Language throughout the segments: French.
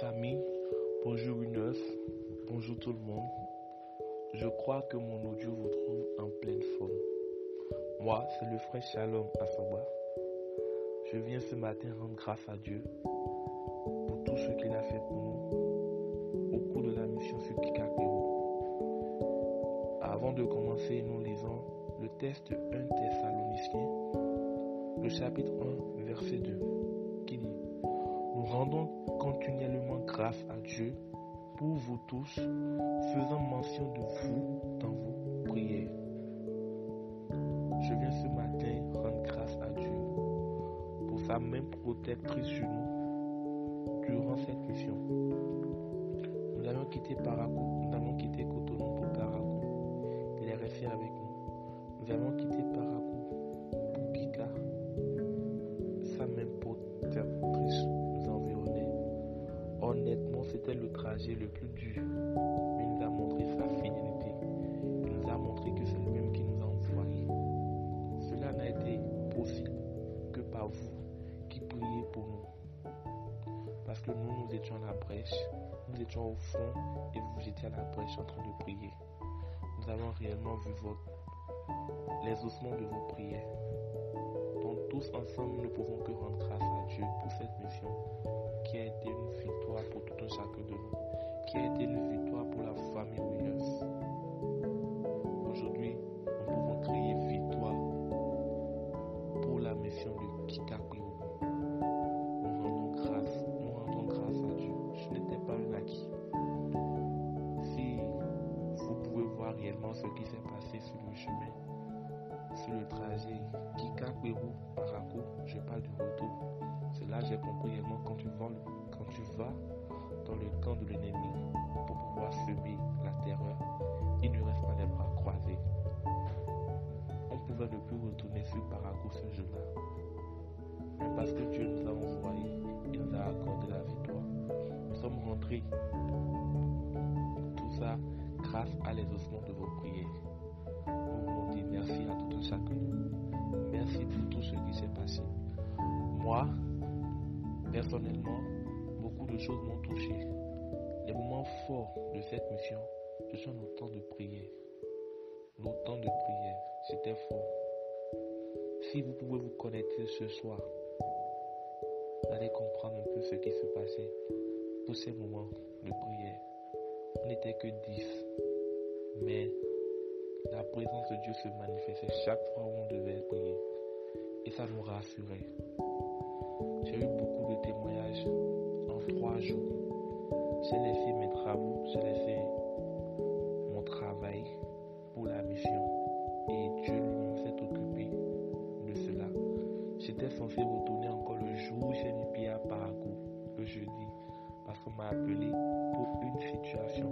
famille, bonjour une bonjour tout le monde. Je crois que mon audio vous trouve en pleine forme. Moi, c'est le frère Shalom Asaba. Je viens ce matin rendre grâce à Dieu pour tout ce qu'il a fait pour nous au cours de la mission sur Kikakeo. Avant de commencer, nous lisons le texte 1 Thessaloniciens, le chapitre 1, verset 2, qui dit Nous rendons continuellement grâce à Dieu pour vous tous, faisant mention de vous dans vos prières. Je viens ce matin rendre grâce à Dieu pour sa main protectrice sur nous durant cette mission. Nous avons quitté Parakou, nous avons quitté Cotonou pour. Il est resté avec nous. Nous, étions à la brèche, nous étions au fond et vous étiez à la brèche en train de prier. Nous avons réellement vu les ossements de vos prières. Donc tous ensemble, nous ne pouvons que rendre grâce à Dieu pour cette mission qui a été une victoire pour tout un chacun de nous, qui a été une victoire pour la famille Winners. Ce qui s'est passé sur le chemin, sur le trajet Kikakuyo Parakou, je parle du retour. Que j'ai compris réellement quand tu quand tu vas dans le camp de l'ennemi pour pouvoir semer la terreur, il ne reste pas les bras croisés. On pouvait ne plus retourner sur Parakou ce jour-là. Mais parce que Dieu nous a envoyés, il nous a accordé la victoire. Nous sommes rentrés. Tout ça grâce à les ossements de vos prières. Nous voulons dire merci à tout un chacun. Merci pour tout ce qui s'est passé. Moi, personnellement, beaucoup de choses m'ont touché. Les moments forts de cette mission, ce sont nos temps de prière. Nos temps de prière, c'était fort. Si vous pouvez vous connecter ce soir, allez comprendre un peu ce qui se passait pour ces moments de prière. On n'était que dix, mais la présence de Dieu se manifestait chaque fois où on devait prier. Et ça nous rassurait. J'ai eu beaucoup de témoignages en trois jours. J'ai laissé mes travaux, j'ai laissé mon travail pour la mission. Et Dieu lui-même s'est occupé de cela. J'étais censé retourner encore le jour où j'ai mis pied à le jeudi, parce qu'on m'a appelé pour une situation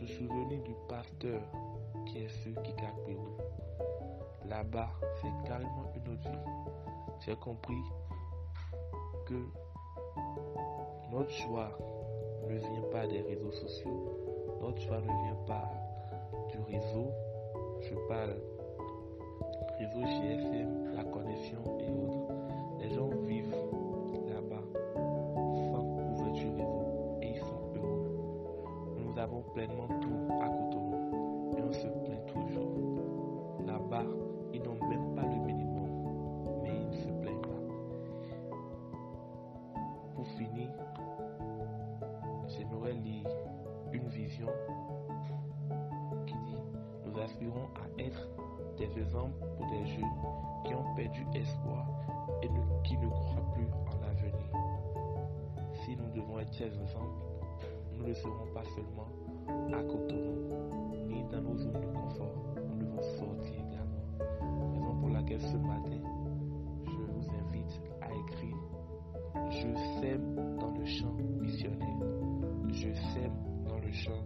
se souvenir du pasteur qui est ce qui Pérou. Là-bas, c'est carrément une autre vie. J'ai compris que notre joie ne vient pas des réseaux sociaux, notre joie ne vient pas du réseau. Je parle réseau GSM, la connexion et autres. Les gens vivent pleinement tout à Cotonou et on se plaint toujours. Là-bas, ils n'ont même pas le minimum, mais ils ne se plaignent pas. Pour finir, j'aimerais lire une vision qui dit Nous aspirons à être des exemples pour des jeunes qui ont perdu espoir et qui ne croient plus en l'avenir. Si nous devons être ces exemples, nous ne serons pas seulement à Cotonou, ni dans nos zones de confort. Nous devons sortir également. Raison pour laquelle ce matin, je vous invite à écrire Je sème dans le champ missionnaire. Je sème dans le champ